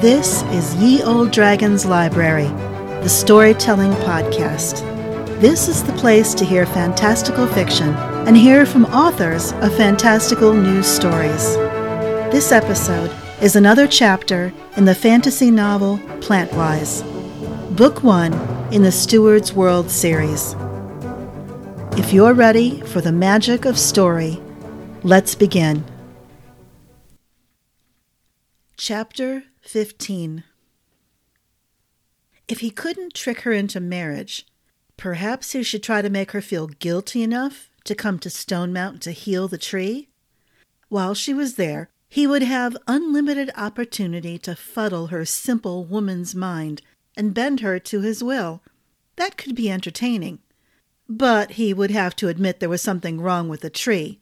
This is Ye Olde Dragon's Library, the storytelling podcast. This is the place to hear fantastical fiction and hear from authors of fantastical news stories. This episode is another chapter in the fantasy novel Plantwise, Book 1 in the Steward's World series. If you're ready for the magic of story, let's begin. Chapter 15 If he couldn't trick her into marriage, perhaps he should try to make her feel guilty enough to come to Stone Mountain to heal the tree? While she was there, he would have unlimited opportunity to fuddle her simple woman's mind and bend her to his will. That could be entertaining. But he would have to admit there was something wrong with the tree,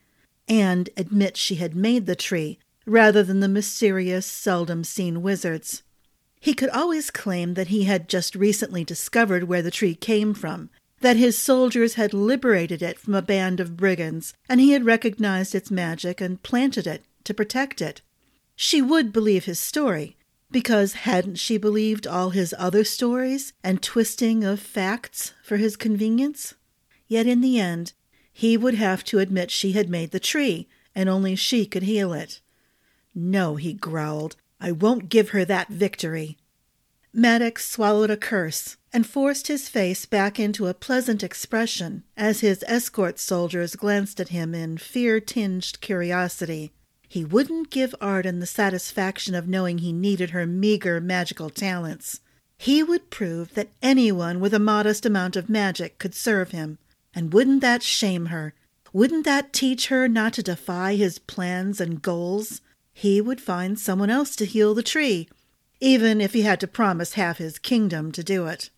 and admit she had made the tree rather than the mysterious, seldom seen wizards. He could always claim that he had just recently discovered where the tree came from, that his soldiers had liberated it from a band of brigands, and he had recognized its magic and planted it to protect it. She would believe his story, because hadn't she believed all his other stories and twisting of facts for his convenience? Yet in the end, he would have to admit she had made the tree, and only she could heal it. No, he growled, I won't give her that victory. Maddix swallowed a curse and forced his face back into a pleasant expression as his escort soldiers glanced at him in fear tinged curiosity. He wouldn't give Arden the satisfaction of knowing he needed her meager magical talents. He would prove that anyone with a modest amount of magic could serve him. And wouldn't that shame her? Wouldn't that teach her not to defy his plans and goals? He would find someone else to heal the tree, even if he had to promise half his kingdom to do it.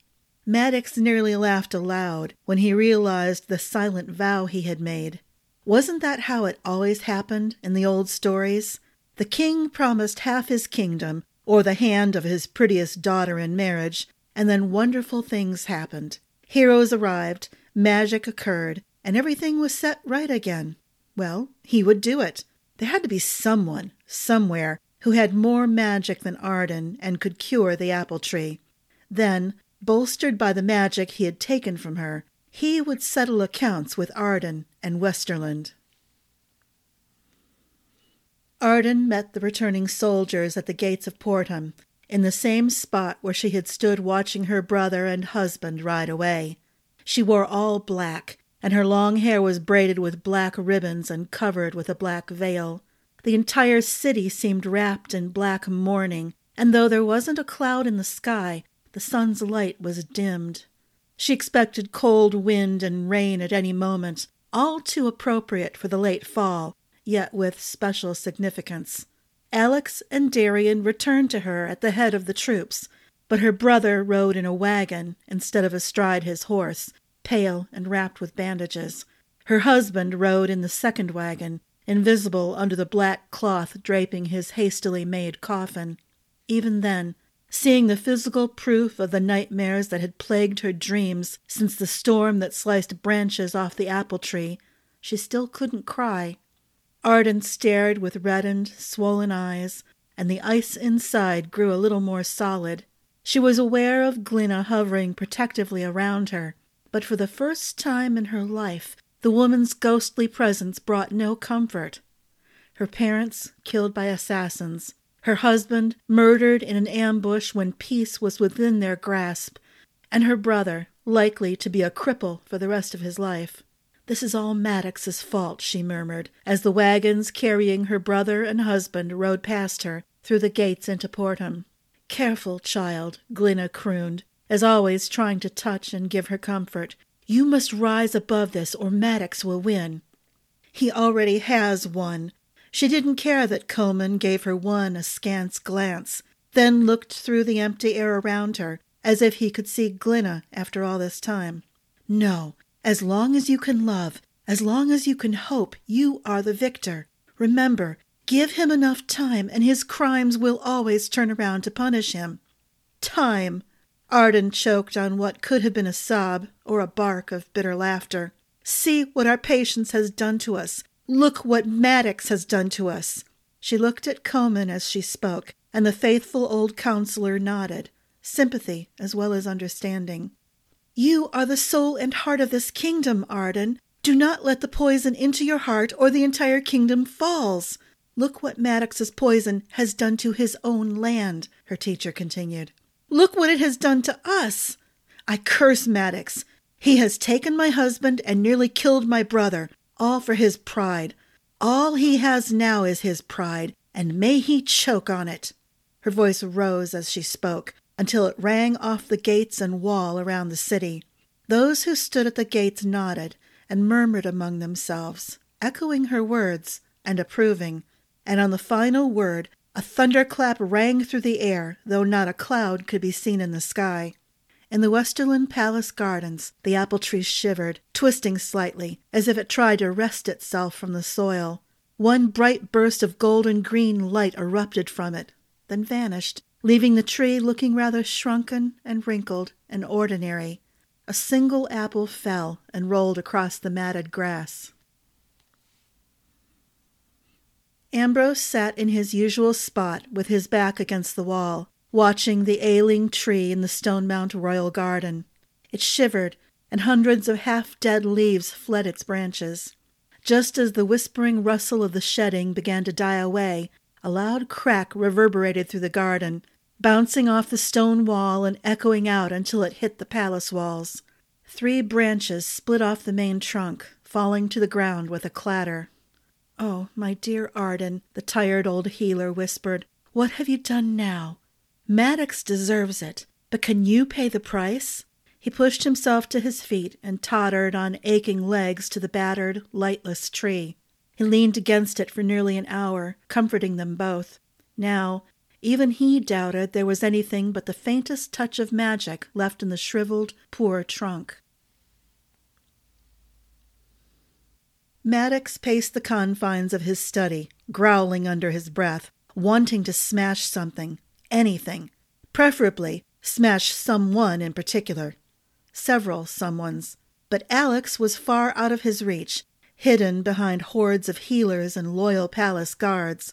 Maddix nearly laughed aloud when he realized the silent vow he had made. Wasn't that how it always happened in the old stories? The king promised half his kingdom or the hand of his prettiest daughter in marriage, and then wonderful things happened. Heroes arrived, magic occurred, and everything was set right again. Well, he would do it. There had to be someone, somewhere, who had more magic than Arden and could cure the apple tree. Then, bolstered by the magic he had taken from her, he would settle accounts with Arden and Westerland. Arden met the returning soldiers at the gates of Portham, in the same spot where she had stood watching her brother and husband ride away. She wore all black, and her long hair was braided with black ribbons and covered with a black veil. The entire city seemed wrapped in black mourning, and though there wasn't a cloud in the sky, the sun's light was dimmed. She expected cold wind and rain at any moment, all too appropriate for the late fall, yet with special significance. Alex and Darian returned to her at the head of the troops, but her brother rode in a wagon instead of astride his horse, pale and wrapped with bandages. Her husband rode in the second wagon, invisible under the black cloth draping his hastily made coffin. Even then, seeing the physical proof of the nightmares that had plagued her dreams since the storm that sliced branches off the apple tree, she still couldn't cry. Arden stared with reddened, swollen eyes, and the ice inside grew a little more solid. She was aware of Glinna hovering protectively around her, but for the first time in her life, the woman's ghostly presence brought no comfort. Her parents killed by assassins, her husband murdered in an ambush when peace was within their grasp, and her brother likely to be a cripple for the rest of his life. This is all Maddix's fault, she murmured, as the wagons carrying her brother and husband rode past her through the gates into Portham. Careful, child, Glinna crooned, as always trying to touch and give her comfort. You must rise above this, or Maddix will win. He already has won. She didn't care that Coman gave her one askance glance, then looked through the empty air around her, as if he could see Glinna after all this time. No, as long as you can love, as long as you can hope, you are the victor. Remember, give him enough time, and his crimes will always turn around to punish him. Time! Arden choked on what could have been a sob or a bark of bitter laughter. See what our patience has done to us. Look what Maddix has done to us. She looked at Comyn as she spoke, and the faithful old counselor nodded, sympathy as well as understanding. You are the soul and heart of this kingdom, Arden. Do not let the poison into your heart, or the entire kingdom falls. Look what Maddix's poison has done to his own land, her teacher continued. Look what it has done to us. I curse Maddix. He has taken my husband and nearly killed my brother, all for his pride. All he has now is his pride, and may he choke on it. Her voice rose as she spoke, until it rang off the gates and wall around the city. Those who stood at the gates nodded and murmured among themselves, echoing her words and approving. And on the final word, a thunderclap rang through the air, though not a cloud could be seen in the sky. In the Westerland Palace gardens, the apple tree shivered, twisting slightly, as if it tried to wrest itself from the soil. One bright burst of golden green light erupted from it, then vanished, leaving the tree looking rather shrunken and wrinkled and ordinary. A single apple fell and rolled across the matted grass. Ambrose sat in his usual spot with his back against the wall, watching the ailing tree in the Stonemount Royal Garden. It shivered, and hundreds of half dead leaves fled its branches. Just as the whispering rustle of the shedding began to die away, a loud crack reverberated through the garden, bouncing off the stone wall and echoing out until it hit the palace walls. Three branches split off the main trunk, falling to the ground with a clatter. Oh, my dear Arden, the tired old healer whispered, what have you done now? Maddix deserves it, but can you pay the price? He pushed himself to his feet and tottered on aching legs to the battered, lightless tree. He leaned against it for nearly an hour, comforting them both. Now, even he doubted there was anything but the faintest touch of magic left in the shriveled, poor trunk. Maddix paced the confines of his study, growling under his breath, wanting to smash something, anything, preferably smash someone in particular. Several someones. But Alex was far out of his reach, hidden behind hordes of healers and loyal palace guards.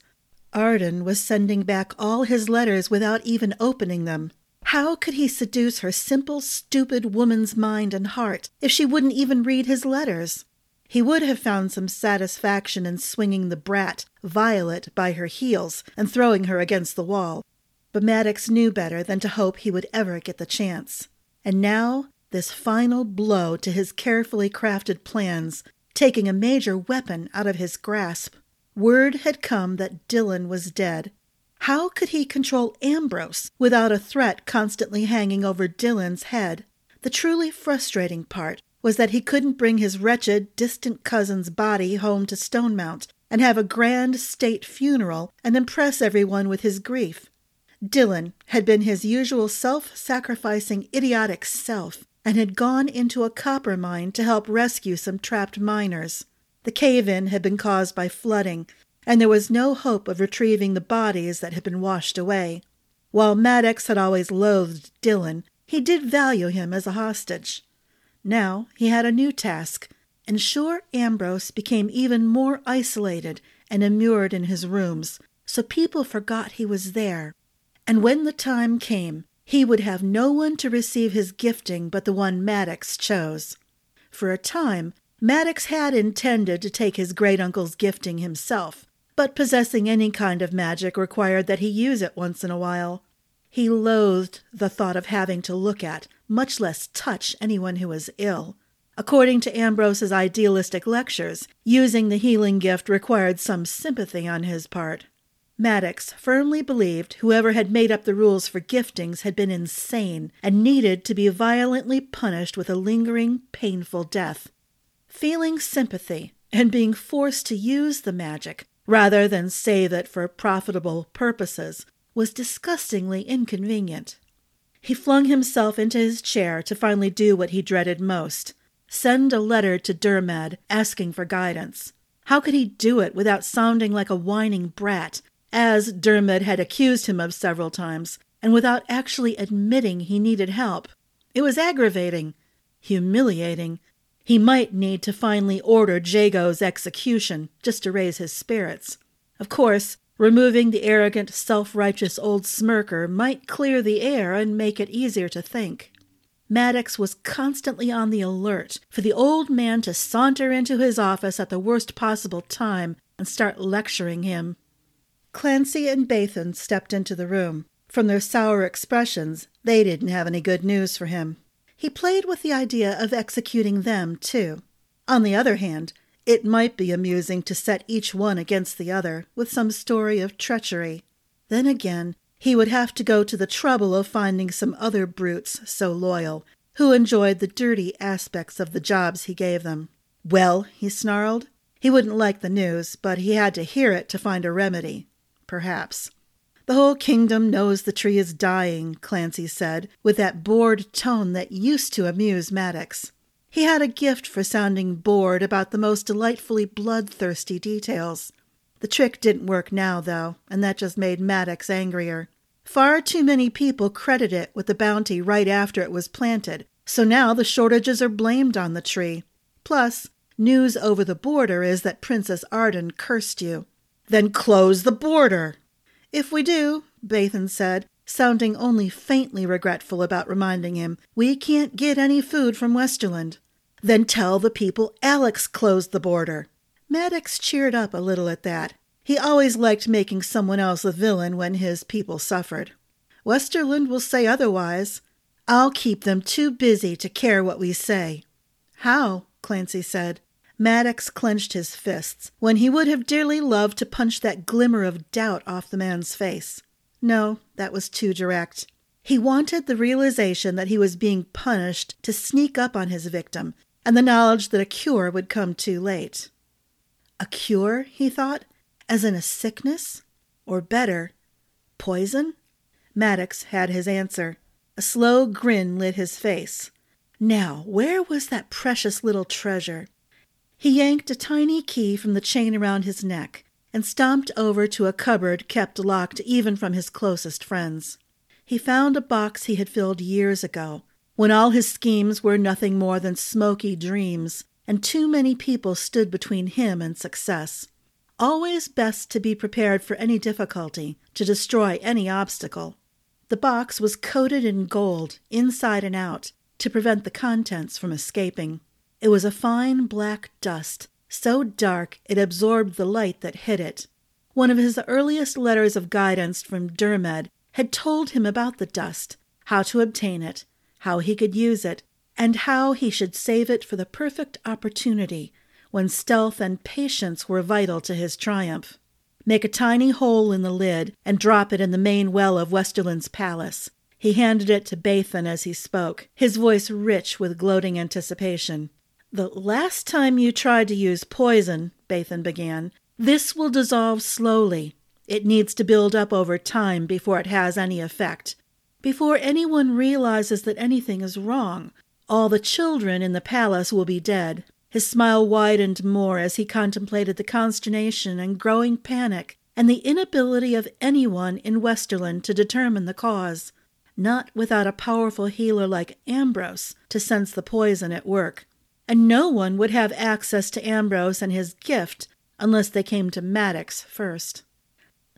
Arden was sending back all his letters without even opening them. How could he seduce her simple, stupid woman's mind and heart if she wouldn't even read his letters? He would have found some satisfaction in swinging the brat, Violet, by her heels and throwing her against the wall. But Maddix knew better than to hope he would ever get the chance. And now, this final blow to his carefully crafted plans, taking a major weapon out of his grasp. Word had come that Dylan was dead. How could he control Ambrose without a threat constantly hanging over Dylan's head? The truly frustrating part was that he couldn't bring his wretched, distant cousin's body home to Stonemount and have a grand state funeral and impress everyone with his grief. Dylan had been his usual self sacrificing, idiotic self and had gone into a copper mine to help rescue some trapped miners. The cave in had been caused by flooding, and there was no hope of retrieving the bodies that had been washed away. While Maddix had always loathed Dylan, he did value him as a hostage. Now he had a new task. Ensure Ambrose became even more isolated and immured in his rooms, so people forgot he was there. And when the time came, he would have no one to receive his gifting but the one Maddix chose. For a time, Maddix had intended to take his great uncle's gifting himself, but possessing any kind of magic required that he use it once in a while. He loathed the thought of having to look at, much less touch anyone who was ill. According to Ambrose's idealistic lectures, using the healing gift required some sympathy on his part. Maddix firmly believed whoever had made up the rules for giftings had been insane and needed to be violently punished with a lingering, painful death. Feeling sympathy and being forced to use the magic rather than save it for profitable purposes was disgustingly inconvenient. He flung himself into his chair to finally do what he dreaded most send a letter to Durmad asking for guidance. How could he do it without sounding like a whining brat, as Durmad had accused him of several times, and without actually admitting he needed help? It was aggravating, humiliating. He might need to finally order Jago's execution just to raise his spirits. Of course, Removing the arrogant, self righteous old smirker might clear the air and make it easier to think. Maddix was constantly on the alert for the old man to saunter into his office at the worst possible time and start lecturing him. Clancy and Bathan stepped into the room. From their sour expressions, they didn't have any good news for him. He played with the idea of executing them, too. On the other hand, it might be amusing to set each one against the other with some story of treachery. Then again, he would have to go to the trouble of finding some other brutes so loyal, who enjoyed the dirty aspects of the jobs he gave them. Well, he snarled. He wouldn't like the news, but he had to hear it to find a remedy. Perhaps. The whole kingdom knows the tree is dying, Clancy said, with that bored tone that used to amuse Maddix. He had a gift for sounding bored about the most delightfully bloodthirsty details. The trick didn't work now, though, and that just made Maddix angrier. Far too many people credit it with the bounty right after it was planted, so now the shortages are blamed on the tree. Plus, news over the border is that Princess Arden cursed you. Then close the border! If we do, Bathan said, sounding only faintly regretful about reminding him, we can't get any food from Westerland. Then tell the people Alex closed the border. Maddix cheered up a little at that. He always liked making someone else the villain when his people suffered. Westerland will say otherwise. I'll keep them too busy to care what we say. How? Clancy said. Maddix clenched his fists, when he would have dearly loved to punch that glimmer of doubt off the man's face. No, that was too direct. He wanted the realization that he was being punished to sneak up on his victim, and the knowledge that a cure would come too late. A cure, he thought, as in a sickness? Or better, poison? Maddix had his answer. A slow grin lit his face. Now, where was that precious little treasure? He yanked a tiny key from the chain around his neck and stomped over to a cupboard kept locked even from his closest friends. He found a box he had filled years ago, when all his schemes were nothing more than smoky dreams, and too many people stood between him and success. Always best to be prepared for any difficulty, to destroy any obstacle. The box was coated in gold, inside and out, to prevent the contents from escaping. It was a fine black dust, so dark it absorbed the light that hit it. One of his earliest letters of guidance from Durmad had told him about the dust, how to obtain it, how he could use it, and how he should save it for the perfect opportunity when stealth and patience were vital to his triumph. Make a tiny hole in the lid and drop it in the main well of Westerland's palace. He handed it to Bathan as he spoke, his voice rich with gloating anticipation. The last time you tried to use poison, Bathan began, this will dissolve slowly. It needs to build up over time before it has any effect before anyone realizes that anything is wrong. All the children in the palace will be dead. His smile widened more as he contemplated the consternation and growing panic and the inability of anyone in Westerland to determine the cause, not without a powerful healer like Ambrose to sense the poison at work. And no one would have access to Ambrose and his gift unless they came to Maddix first.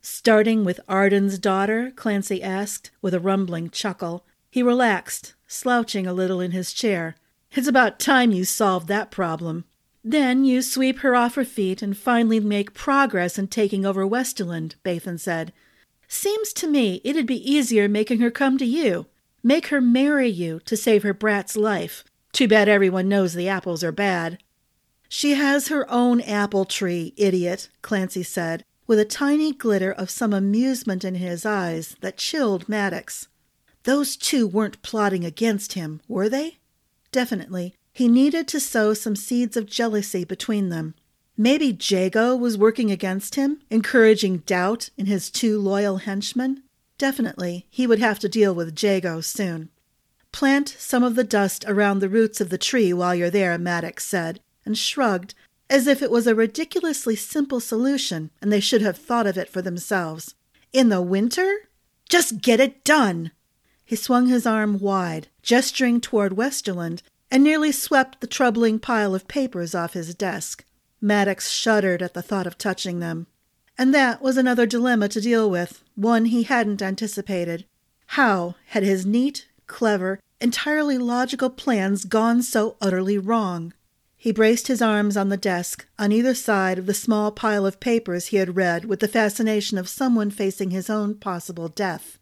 Starting with Arden's daughter? Clancy asked, with a rumbling chuckle. He relaxed, slouching a little in his chair. It's about time you solved that problem. Then you sweep her off her feet and finally make progress in taking over Westerland, Bathan said. Seems to me it'd be easier making her come to you. Make her marry you to save her brat's life. Too bad everyone knows the apples are bad. She has her own apple tree, idiot, Clancy said, with a tiny glitter of some amusement in his eyes that chilled Maddix. Those two weren't plotting against him, were they? Definitely, he needed to sow some seeds of jealousy between them. Maybe Jago was working against him, encouraging doubt in his two loyal henchmen. Definitely, he would have to deal with Jago soon. Plant some of the dust around the roots of the tree while you're there, Maddix said, and shrugged as if it was a ridiculously simple solution and they should have thought of it for themselves. In the winter? Just get it done! He swung his arm wide, gesturing toward Westerland, and nearly swept the troubling pile of papers off his desk. Maddix shuddered at the thought of touching them. And that was another dilemma to deal with, one he hadn't anticipated. How had his neat, clever, entirely logical plans gone so utterly wrong? He braced his arms on the desk, on either side of the small pile of papers he had read with the fascination of someone facing his own possible death.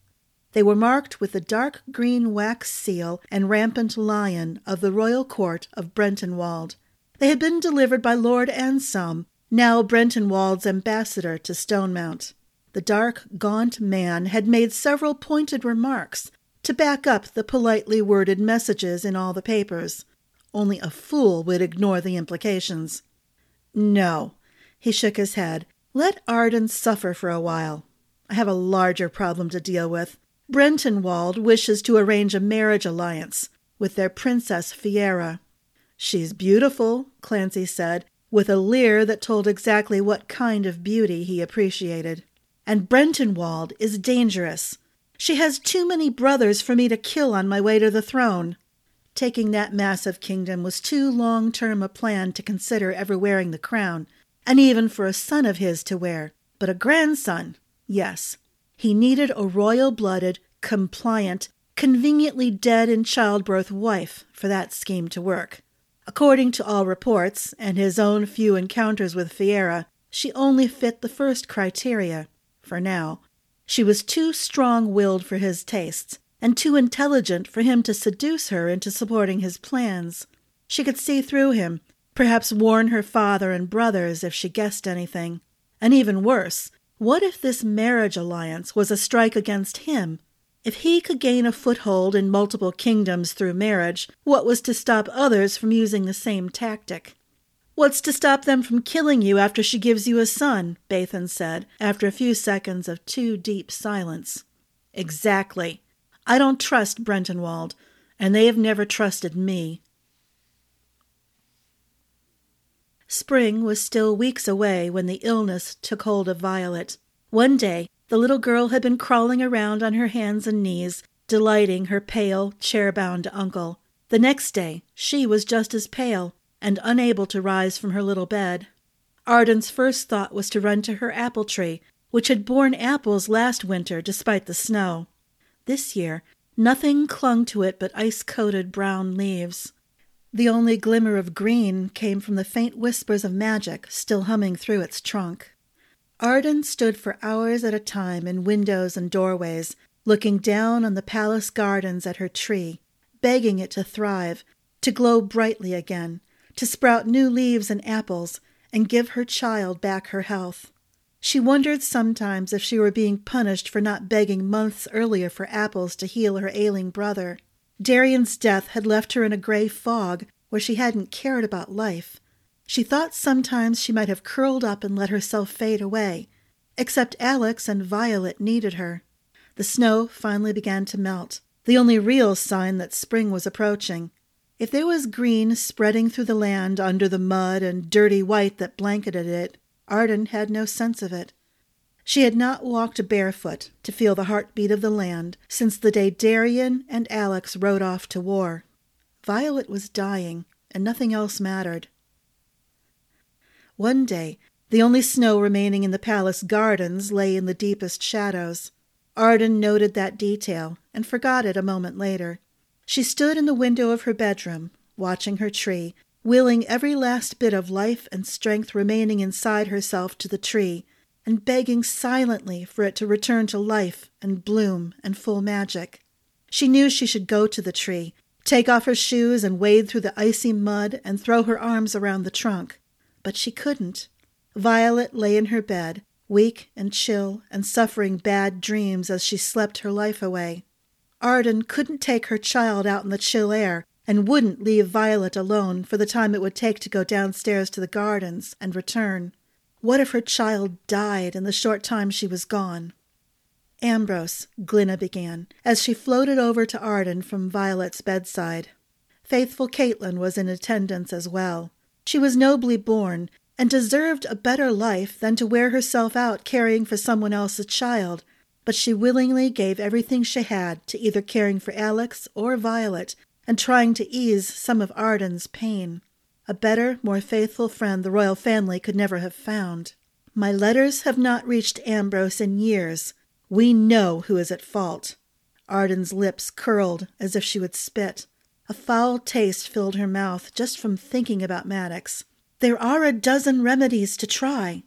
They were marked with the dark green wax seal and rampant lion of the royal court of Brentenwald. They had been delivered by Lord Anselm, now Brentenwald's ambassador to Stonemount. The dark, gaunt man had made several pointed remarks to back up the politely worded messages in all the papers. Only a fool would ignore the implications. No, he shook his head. Let Arden suffer for a while. I have a larger problem to deal with. Brentenwald wishes to arrange a marriage alliance with their Princess Fiera. She's beautiful, Clancy said, with a leer that told exactly what kind of beauty he appreciated. And Brentenwald is dangerous. She has too many brothers for me to kill on my way to the throne. Taking that massive kingdom was too long term a plan to consider ever wearing the crown, and even for a son of his to wear. But a grandson, yes. He needed a royal blooded, compliant, conveniently dead in childbirth wife for that scheme to work. According to all reports, and his own few encounters with Fiera, she only fit the first criteria, for now. She was too strong willed for his tastes, and too intelligent for him to seduce her into supporting his plans. She could see through him, perhaps warn her father and brothers if she guessed anything. And even worse, what if this marriage alliance was a strike against him if he could gain a foothold in multiple kingdoms through marriage, what was to stop others from using the same tactic? What's to stop them from killing you after she gives you a son? Bathan said, after a few seconds of too deep silence. Exactly. I don't trust Brentenwald, and they have never trusted me. Spring was still weeks away when the illness took hold of Violet. One day, the little girl had been crawling around on her hands and knees, delighting her pale, chair bound uncle. The next day she was just as pale, and unable to rise from her little bed. Arden's first thought was to run to her apple tree, which had borne apples last winter despite the snow. This year nothing clung to it but ice coated brown leaves. The only glimmer of green came from the faint whispers of magic still humming through its trunk. Arden stood for hours at a time in windows and doorways, looking down on the palace gardens at her tree, begging it to thrive, to glow brightly again, to sprout new leaves and apples, and give her child back her health. She wondered sometimes if she were being punished for not begging months earlier for apples to heal her ailing brother. Darian's death had left her in a gray fog where she hadn't cared about life. She thought sometimes she might have curled up and let herself fade away, except Alex and Violet needed her. The snow finally began to melt, the only real sign that spring was approaching. If there was green spreading through the land under the mud and dirty white that blanketed it, Arden had no sense of it. She had not walked barefoot to feel the heartbeat of the land since the day Darian and Alex rode off to war. Violet was dying, and nothing else mattered. One day, the only snow remaining in the palace gardens lay in the deepest shadows. Arden noted that detail and forgot it a moment later. She stood in the window of her bedroom, watching her tree, willing every last bit of life and strength remaining inside herself to the tree, and begging silently for it to return to life and bloom and full magic. She knew she should go to the tree, take off her shoes and wade through the icy mud and throw her arms around the trunk but she couldn't. Violet lay in her bed, weak and chill and suffering bad dreams as she slept her life away. Arden couldn't take her child out in the chill air and wouldn't leave Violet alone for the time it would take to go downstairs to the gardens and return. What if her child died in the short time she was gone? Ambrose, Glinna began, as she floated over to Arden from Violet's bedside. Faithful Caitlin was in attendance as well. She was nobly born and deserved a better life than to wear herself out caring for someone else's child, but she willingly gave everything she had to either caring for Alex or Violet and trying to ease some of Arden's pain. A better, more faithful friend the royal family could never have found. My letters have not reached Ambrose in years. We know who is at fault. Arden's lips curled as if she would spit. A foul taste filled her mouth just from thinking about Maddix. There are a dozen remedies to try.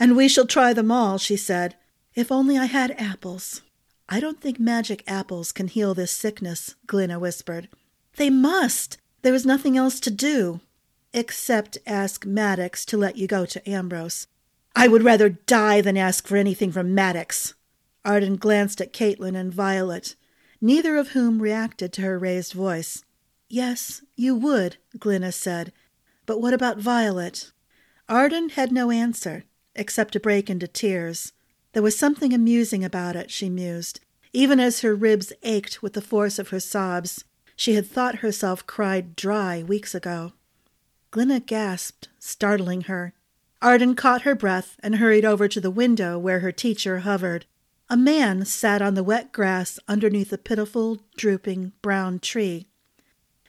And we shall try them all, she said. If only I had apples. I don't think magic apples can heal this sickness, Glenna whispered. They must. There is nothing else to do. Except ask Maddix to let you go to Ambrose. I would rather die than ask for anything from Maddix. Arden glanced at Caitlin and Violet, neither of whom reacted to her raised voice. Yes, you would, Glenna said. But what about Violet? Arden had no answer, except to break into tears. There was something amusing about it, she mused, even as her ribs ached with the force of her sobs. She had thought herself cried dry weeks ago. Glenna gasped, startling her. Arden caught her breath and hurried over to the window where her teacher hovered. A man sat on the wet grass underneath a pitiful, drooping brown tree.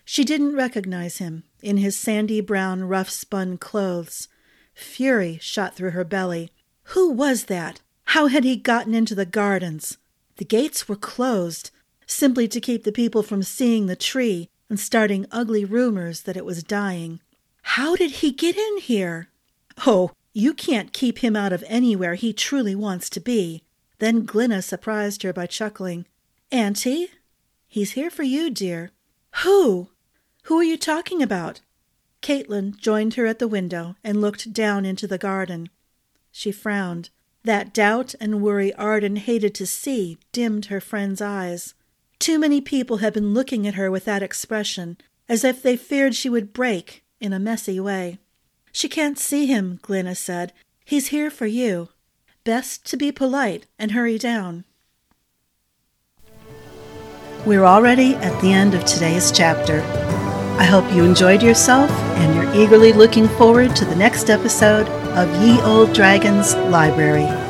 She didn't recognize him in his sandy brown, rough spun clothes. Fury shot through her belly. Who was that? How had he gotten into the gardens? The gates were closed, simply to keep the people from seeing the tree and starting ugly rumors that it was dying. How did he get in here? Oh, you can't keep him out of anywhere he truly wants to be. Then Glenna surprised her by chuckling. Auntie? He's here for you, dear. Who? Who are you talking about? Caitlin joined her at the window and looked down into the garden. She frowned. That doubt and worry Arden hated to see dimmed her friend's eyes. Too many people had been looking at her with that expression, as if they feared she would break in a messy way. She can't see him, Glenna said. He's here for you. Best to be polite and hurry down. We're already at the end of today's chapter. I hope you enjoyed yourself and you're eagerly looking forward to the next episode of Ye Olde Dragon's Library.